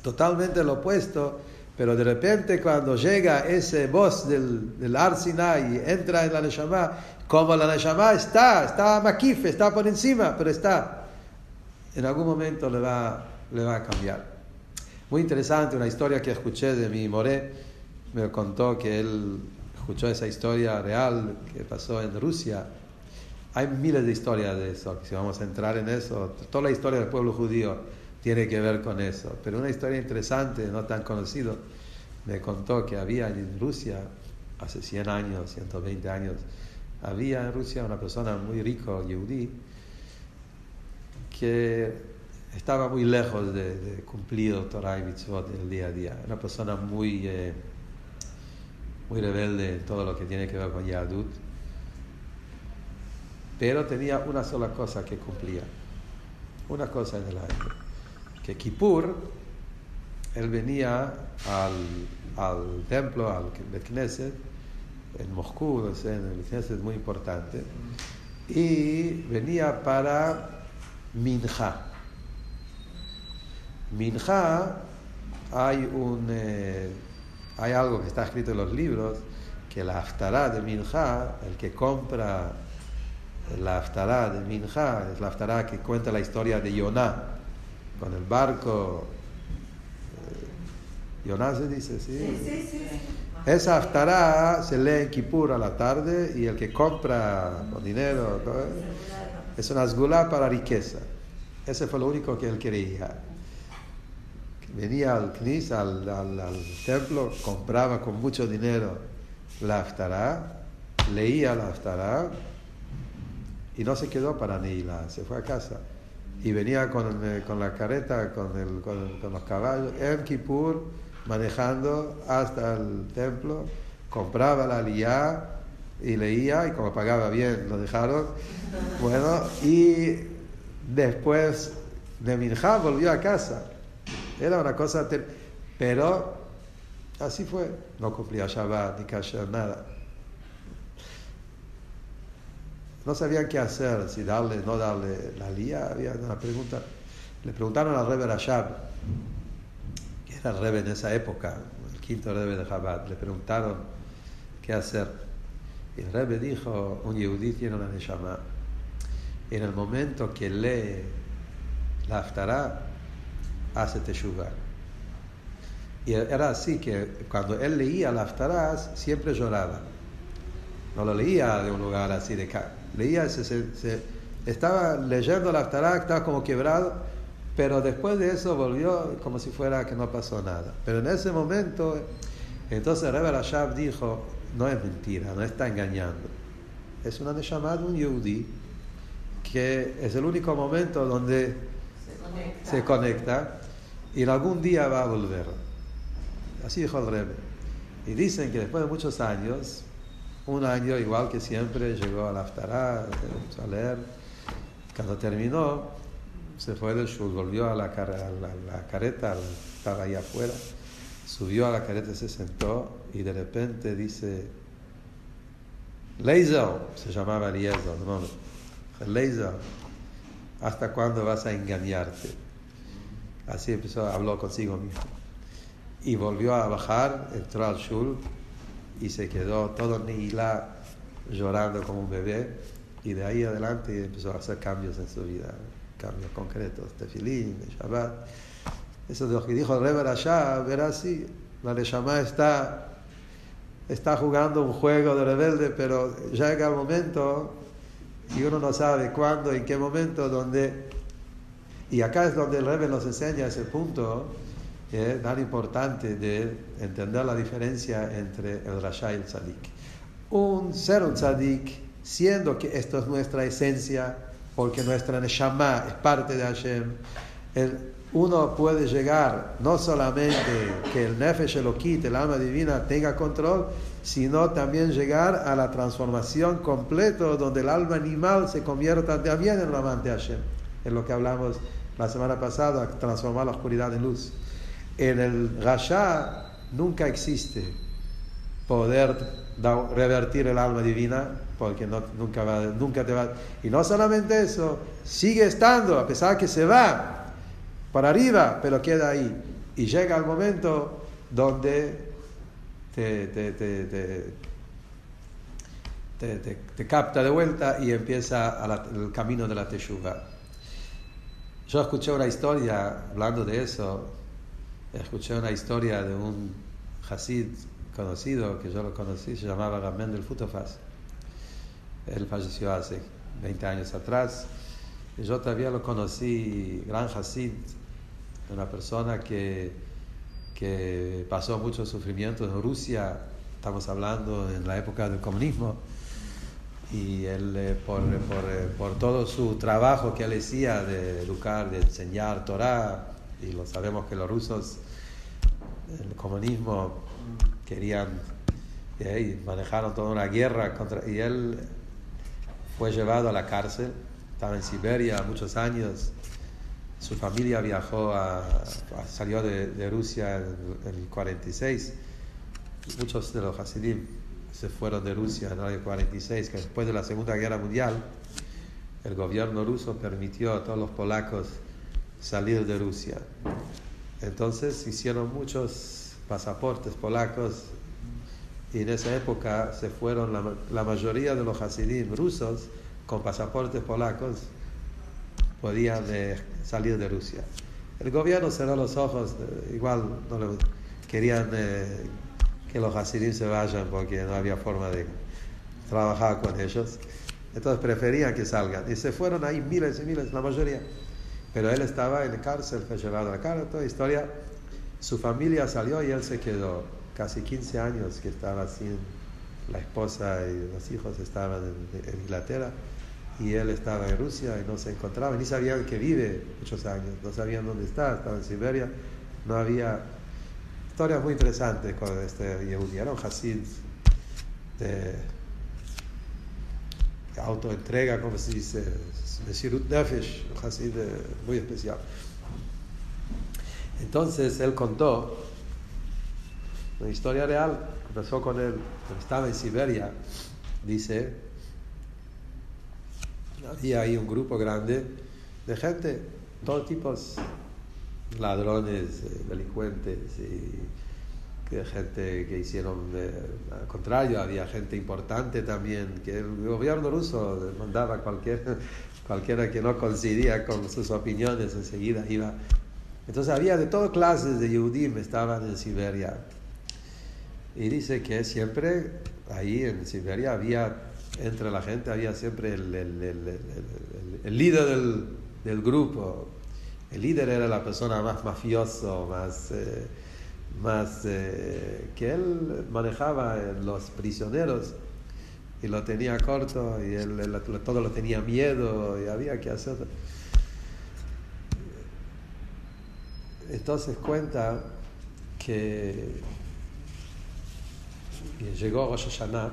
totalmente lo opuesto pero de repente cuando llega ese voz del, del Arsina y entra en la Neshama, como la Neshama está, está maquife, está por encima, pero está, en algún momento le va, le va a cambiar. Muy interesante, una historia que escuché de mi Moré, me contó que él escuchó esa historia real que pasó en Rusia. Hay miles de historias de eso, si vamos a entrar en eso, toda la historia del pueblo judío tiene que ver con eso. Pero una historia interesante, no tan conocido, me contó que había en Rusia, hace 100 años, 120 años, había en Rusia una persona muy rico, yudí, que estaba muy lejos de, cumplir el Torah y Mitzvot el día a día. Una persona muy, eh, muy rebelde en todo lo que tiene que ver con Yadut. Pero tenía una sola cosa que cumplía. Una cosa en el año que Kippur, él venía al, templo, al Knesset, en Moscú, en el Knesset muy importante, y venía para Minja. Minja, hay, un, eh, hay algo que está escrito en los libros, que la aftará de Minja, el que compra la aftará de Minja, es la aftará que cuenta la historia de Yonah, con el barco Yonah se dice, sí. Sí, sí, sí. Esa haftará se lee en Kippur a la tarde y el que compra con dinero es una asgulá para riqueza. Ese fue lo único que él quería. Venía al Knis, al, al, templo, compraba con mucho dinero la haftará, leía la haftará y no se quedó para Neila, se fue a casa. Y venía con, eh, con la carreta, con, el, con, los caballos, en Kippur, manejando hasta el templo, compraba la liá y leía, y como pagaba bien, lo dejaron. Bueno, y después de volvió a casa. Era una cosa, ter- pero así fue. No cumplía Shabbat ni Kasher, nada. No sabían qué hacer, si darle, no darle la lía. Había una pregunta. Le preguntaron al Rebbe Rashab, que era el Rebbe en esa época, el quinto Rebbe de Chabad. Le preguntaron qué hacer. Y el Rebbe dijo: Un yehudí tiene una neshama. En el momento que lee la Haftarah, hace teshuva. Y era así que cuando él leía la Haftarah, siempre lloraba. No lo leía de un lugar así de ca- Leía, se, se- se- estaba leyendo la Haftarah, estaba como quebrado, pero después de eso volvió como si fuera que no pasó nada. Pero en ese momento, entonces Rebbe Rashab dijo, no es mentira, no está engañando. Es una neshama de un yehudí que es el único momento donde se conecta y algún día va a volver. Así dijo el Rebbe. Y dicen que después de muchos años, un año igual que siempre, llegó a Haftarah, empezó a leer. Cuando terminó, se fue del shul, volvió a la, a la, la careta, estaba ahí afuera, subió a la careta, se sentó y de repente dice, Leizel, se llamaba Eliezer, no, Leizel, ¿hasta cuándo vas a engañarte? Así empezó, habló consigo mismo. Y volvió a bajar, entró al shul y se quedó todo nihilá llorando como un bebé. Y de ahí adelante empezó a hacer cambios en su vida, cambios concretos, tefilín, de Shabbat. Eso de lo que dijo el Rebbe Rashab, era así. La Neshama está, está jugando un juego de rebelde, pero llega el momento y uno no sabe cuándo, en qué momento, donde y acá es donde el Rebbe nos enseña ese punto eh, tan importante de entender la diferencia entre el Rasha y el Tzadik. Un ser un Tzadik, siendo que esto es nuestra esencia, porque nuestra Neshama es parte de Hashem, el- uno puede llegar no solamente que el Nefesh Elokit, el alma divina, tenga control, sino también llegar a la transformación completa donde el alma animal se convierta también en un amante de Hashem. Es lo que hablamos la semana pasada, transformar la oscuridad en luz. En el Rasha nunca existe poder revertir el alma divina, porque nunca, nunca te va. Y no solamente eso, sigue estando, a pesar que se va para arriba, pero queda ahí. Y llega el momento donde te, te, te, te, te- capta de vuelta y empieza el camino de la teshuva. Yo escuché una historia, hablando de eso, escuché una historia de un Hasid conocido, que yo lo conocí, se llamaba Ramén del Futofaz. Él falleció hace 20 años atrás. Yo todavía lo conocí, gran Hasid, una persona que, que pasó mucho sufrimiento en Rusia, estamos hablando en la época del comunismo, y él eh, por, por, eh, por todo su trabajo que él hacía de educar, de enseñar Torah, y lo sabemos que los rusos, el comunismo, querían, eh, manejaron toda una guerra contra, y él fue llevado a la cárcel, estaba en Siberia muchos años, su familia viajó a, salió de, de Rusia en el 46, muchos de los Hasidim se fueron de Rusia en el año 46, que después de la Segunda Guerra Mundial, el gobierno ruso permitió a todos los polacos salir de Rusia. Entonces hicieron muchos pasaportes polacos y en esa época se fueron la, la mayoría de los Hasidim rusos con pasaportes polacos podían eh, salir de Rusia. El gobierno cerró los ojos, eh, igual no le- querían eh, que los hasidim se vayan porque no había forma de trabajar con ellos. Entonces preferían que salgan. Y se fueron ahí miles y miles, la mayoría. Pero él estaba en la cárcel, fue llevado a la cárcel, toda historia. Su familia salió y él se quedó. Casi 15 años que estaba sin la esposa y los hijos estaban en, en Inglaterra y él estaba en Rusia y no se encontraba, ni sabían que vive muchos años, no sabían dónde está, estaba en Siberia, no había historias muy interesantes con este Yehudi, era un Hasid de, autoentrega, como se dice, de Sirut Nefesh, un Hasid muy especial. Entonces él contó una historia real, empezó con él, cuando estaba en Siberia, dice, había ahí un grupo grande de gente, todos tipos, ladrones, eh, delincuentes y gente que hicieron, eh, al contrario, había gente importante también, que el gobierno ruso mandaba cualquier, cualquiera que no coincidía con sus opiniones, enseguida iba. Entonces había de todas clases de Yehudim, estaban en Siberia. Y dice que siempre ahí en Siberia había entre la gente había siempre el, el, líder del, grupo. El líder era la persona más mafioso, más, eh, más eh, que él manejaba los prisioneros y lo tenía corto y él, todo lo tenía miedo y había que hacer. Entonces cuenta que, llegó Rosh Hashanah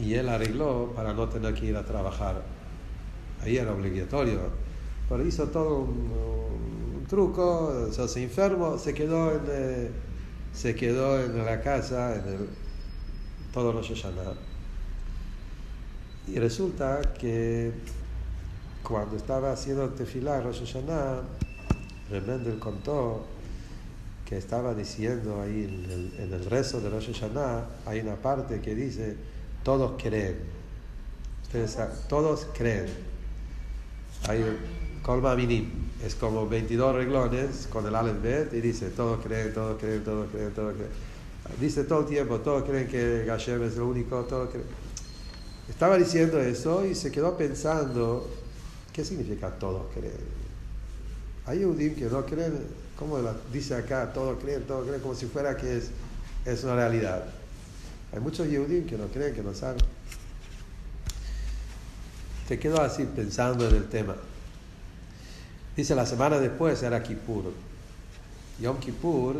y él arregló para no tener que ir a trabajar. Ahí era obligatorio. Pero hizo todo un, truco, se enfermó, se quedó en, eh, se quedó en la casa, en el, todo Rosh Hashanah. Y resulta que cuando estaba haciendo tefilá Rosh Hashanah, Remendel contó que estaba diciendo ahí en el, el rezo de Rosh Hashanah, hay una parte que dice, todos creen. Ustedes todos creen. Hay colma minim. Es como 22 reglones con el Aleph Bet y dice todos creen, todos creen, todos creen, todos creen. Dice todo el tiempo, todos creen que Gashem es lo único, todos creen. Estaba diciendo eso y se quedó pensando, ¿qué significa todos creen? Hay Udim que no creen, como dice acá, todos creen, todos creen, como si fuera que es, es una realidad. Hay muchos Yehudim que no creen, que no saben. Se quedó así pensando en el tema. Dice, la semana después era Kippur. Yom Kippur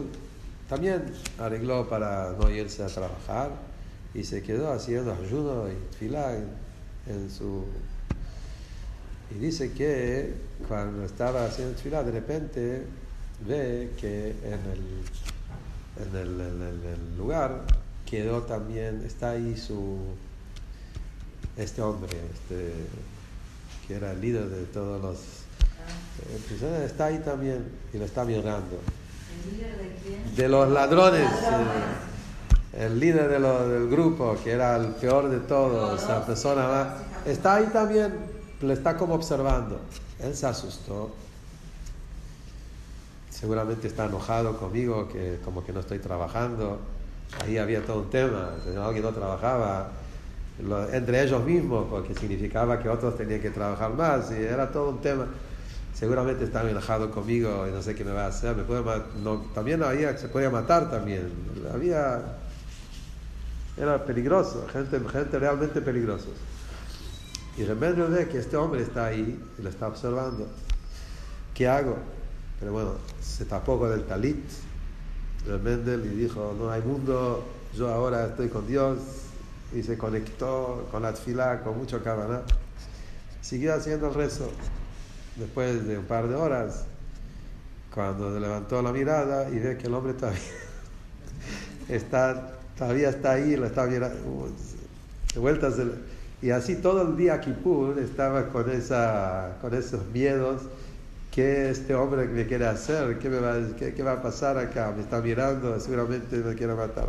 también arregló para no irse a trabajar y se quedó haciendo ayuno y fila en, su... Y dice que cuando estaba haciendo fila, de repente ve que en el, en el, lugar quedó también, está ahí su, este hombre, este, que era el líder de todos los eh, está ahí también y lo está mirando. ¿El líder de quién? De los ladrones. Eh, el líder de lo, del grupo, que era el peor de todos, la persona más, está ahí también, le está como observando. Él se asustó. Seguramente está enojado conmigo, que como que no estoy trabajando ahí había todo un tema, alguien no trabajaba entre ellos mismos, porque significaba que otros tenían que trabajar más, y era todo un tema. Seguramente estaba enojado conmigo y no sé qué me va a hacer. Me puede, no, también había, se podía matar también. Había, era peligroso, gente, gente realmente peligrosa. Y remedio de que este hombre está ahí y lo está observando. ¿Qué hago? Pero bueno, se tapó con el talit el Mendel y dijo, no hay mundo, yo ahora estoy con Dios y se conectó con la tfila con mucho cabana. Siguió haciendo el rezo. Después de un par de horas, cuando levantó la mirada y ve que el hombre todavía está, todavía está ahí, lo está mirando, de vueltas. y así todo el día Kippur estaba con, esa, con esos miedos ¿qué este hombre me quiere hacer? ¿Qué, me va, qué, va a pasar acá? Me está mirando, seguramente me quiere matar.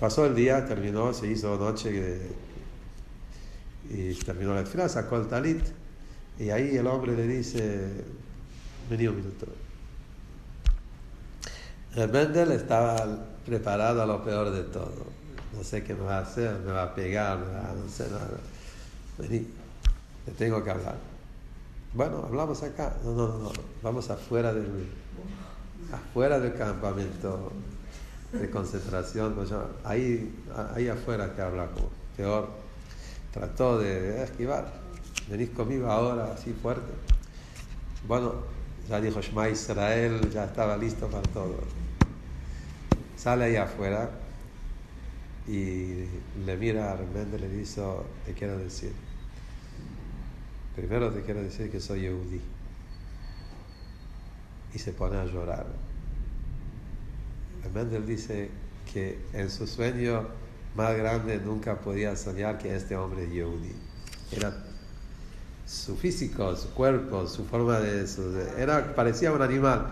Pasó el día, terminó, se hizo noche y terminó la fila, sacó el talit y ahí el hombre le dice, vení un minuto. El Mendel estaba preparado a lo peor de todo. No sé qué me va a hacer, me va a pegar, no sé nada. Vení, te tengo que hablar. Bueno, hablamos acá. No, no, no, Vamos afuera del, afuera del campamento de concentración. Ahí, ahí afuera que habla peor. Trató de esquivar. Venís conmigo ahora así fuerte. Bueno, ya dijo Shema Israel, ya estaba listo para todo. Sale ahí afuera y le mira a Remende le dice, te quiero decir, primero te quiero decir que soy Yehudi. Y se pone a llorar. Mendel dice que en su sueño más grande nunca podía soñar que este hombre Yehudi. Era su físico, su cuerpo, su forma de... era, parecía un animal,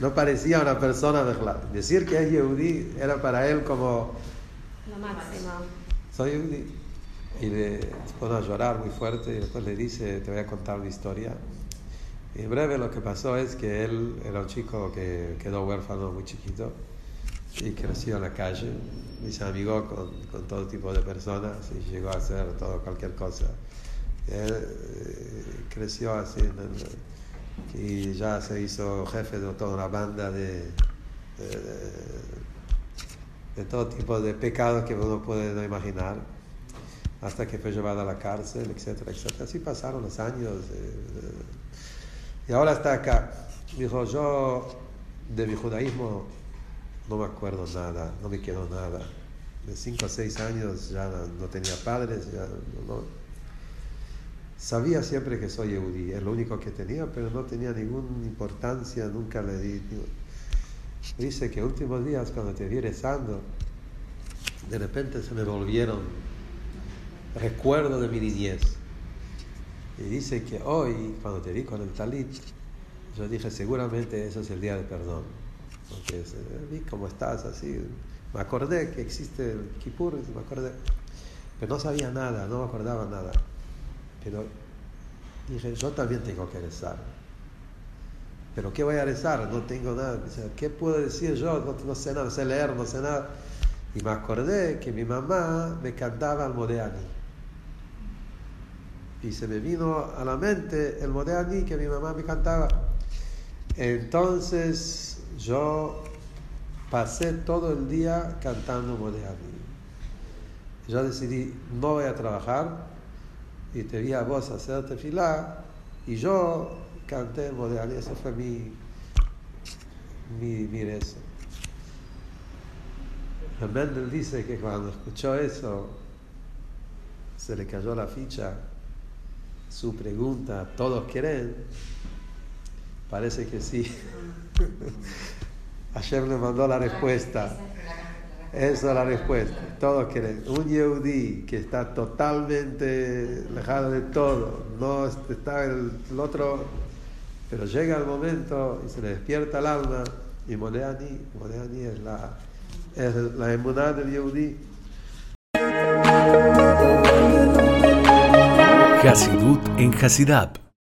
no parecía una persona. Decir que es Yehudi era para él como lo máximo. Soy Yehudi. Y le pone a llorar muy fuerte y después le dice, te voy a contar una historia. Y en breve lo que pasó es que él era un chico que quedó huérfano muy chiquito y creció en la calle y se amigó con, con todo tipo de personas y llegó a hacer todo, cualquier cosa. Él eh, creció así y ya se hizo jefe de toda una banda de, de todo tipo de pecados que uno puede no imaginar, hasta que fue llevado a la cárcel, etcétera, etcétera. Así pasaron los años. Eh, y ahora está acá. Dijo, yo de mi judaísmo no me acuerdo nada, no me quedo nada. De cinco o seis años ya no, tenía padres, ya no, Sabía siempre que soy Eudí, es lo único que tenía, pero no tenía ninguna importancia, nunca le di dice que últimos días cuando te vi rezando, de repente se me volvieron recuerdos de mi niñez. Y dice que hoy, cuando te vi con el talit, yo dije, seguramente eso es el día de perdón. Porque vi cómo estás así. Me acordé que existe el Kippur, me acordé. Pero no sabía nada, no me acordaba nada. Pero dije, yo también tengo que rezar. ¿Pero qué voy a rezar? No tengo nada. ¿Qué puedo decir yo? No, sé nada, no sé leer, no sé nada. Y me acordé que mi mamá me cantaba el Modeani. Y se me vino a la mente el Modeani que mi mamá me cantaba. Entonces yo pasé todo el día cantando Modeani. Yo decidí, no voy a trabajar y te vi a vos hacerte filar y yo canté y eso fue mi, mi, mi rezo. Mendel dice que cuando escuchó eso, se le cayó la ficha, su pregunta, ¿todos quieren? Parece que sí. Ayer le mandó la respuesta. Esa es la respuesta. Todos quieren. Un Yehudi que está totalmente alejado de todo, no está el otro pero llega el momento y se le despierta el alma y Moleani, Moleani es la, es la del Yehudi. Hasidut en Hasidab